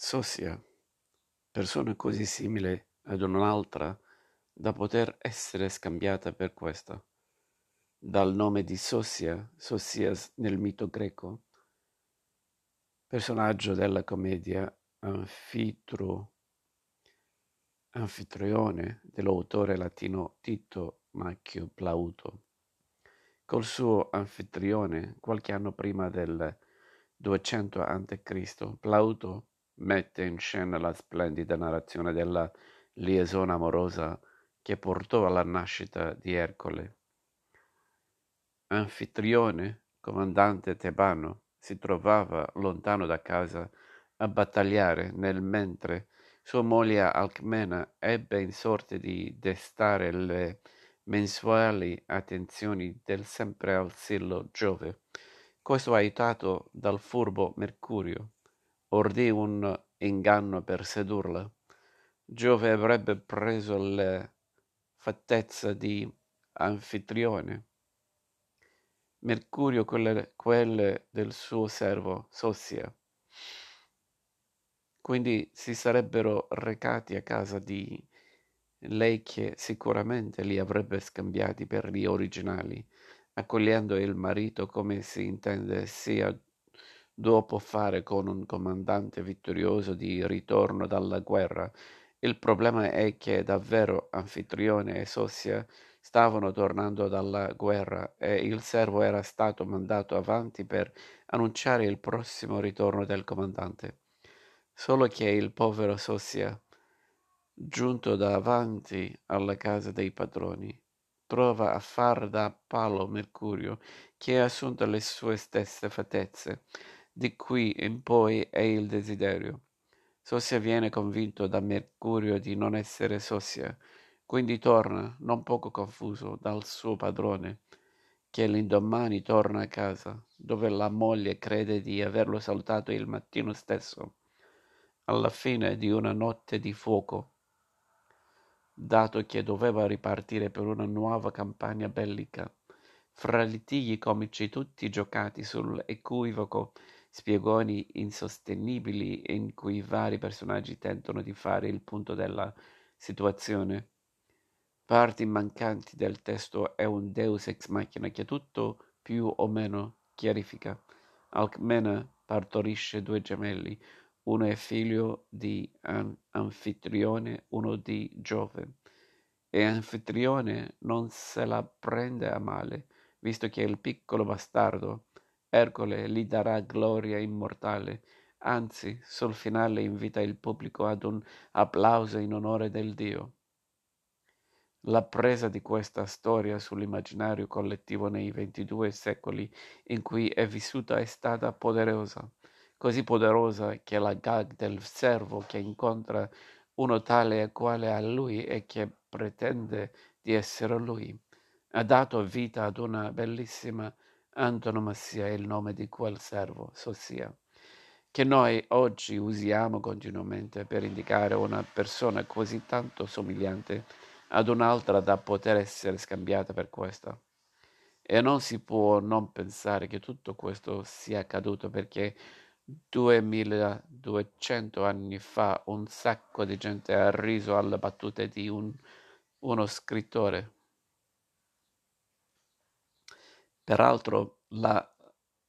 Sosia, persona così simile ad un'altra da poter essere scambiata per questa. Dal nome di Sosia, Sosias nel mito greco, personaggio della commedia Anfitro, Anfitrione dell'autore latino Tito Macchio Plauto. Col suo anfitrione, qualche anno prima del 200 a.C., Plauto mette in scena la splendida narrazione della liaison amorosa che portò alla nascita di Ercole. Anfitrione, comandante tebano, si trovava lontano da casa a battagliare nel mentre sua moglie Alcmena ebbe in sorte di destare le mensuali attenzioni del sempre al sillo Giove. Questo aiutato dal furbo Mercurio, ordì un inganno per sedurla. Giove avrebbe preso le fattezze di anfitrione, Mercurio quelle, quelle del suo servo Sosia. Quindi si sarebbero recati a casa di lei che sicuramente li avrebbe scambiati per gli originali, accogliendo il marito come si intende sia dopo fare con un comandante vittorioso di ritorno dalla guerra. Il problema è che davvero Anfitrione e Sosia stavano tornando dalla guerra e il servo era stato mandato avanti per annunciare il prossimo ritorno del comandante. Solo che il povero Sosia, giunto davanti alla casa dei padroni, trova a far da palo Mercurio, che ha assunto le sue stesse fattezze di qui in poi è il desiderio. Sosia viene convinto da Mercurio di non essere Sosia, quindi torna, non poco confuso, dal suo padrone, che l'indomani torna a casa, dove la moglie crede di averlo salutato il mattino stesso, alla fine di una notte di fuoco, dato che doveva ripartire per una nuova campagna bellica. Fra litighi comici tutti giocati sull'equivoco spiegoni insostenibili in cui i vari personaggi tentano di fare il punto della situazione. Parti mancanti del testo è un deus ex machina che tutto più o meno chiarifica. Alcmena partorisce due gemelli, uno è figlio di An- Anfitrione, uno di Giove. E Anfitrione non se la prende a male, visto che il piccolo bastardo Ercole gli darà gloria immortale, anzi sul finale invita il pubblico ad un applauso in onore del Dio. La presa di questa storia sull'immaginario collettivo nei ventidue secoli in cui è vissuta è stata poderosa, così poderosa che la gag del servo che incontra uno tale e quale a lui e che pretende di essere lui, ha dato vita ad una bellissima antonomasia è il nome di quel servo, Sosia, che noi oggi usiamo continuamente per indicare una persona così tanto somigliante ad un'altra da poter essere scambiata per questa. E non si può non pensare che tutto questo sia accaduto perché 2200 anni fa un sacco di gente ha riso alle battute di un, uno scrittore Peraltro la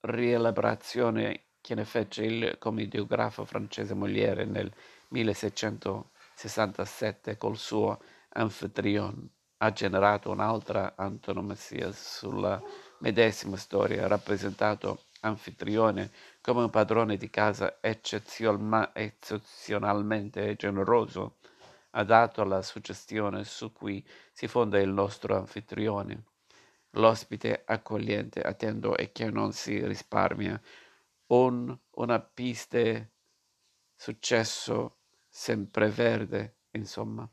rielaborazione che ne fece il commediografo francese Molière nel 1667 col suo Amphitryon ha generato un'altra antonomasia sulla medesima storia, rappresentato Anfitrione come un padrone di casa eccezionalmente generoso, adatto alla suggestione su cui si fonda il nostro anfitrione l'ospite accogliente, attento e che non si risparmia, un, una piste successo sempreverde, insomma.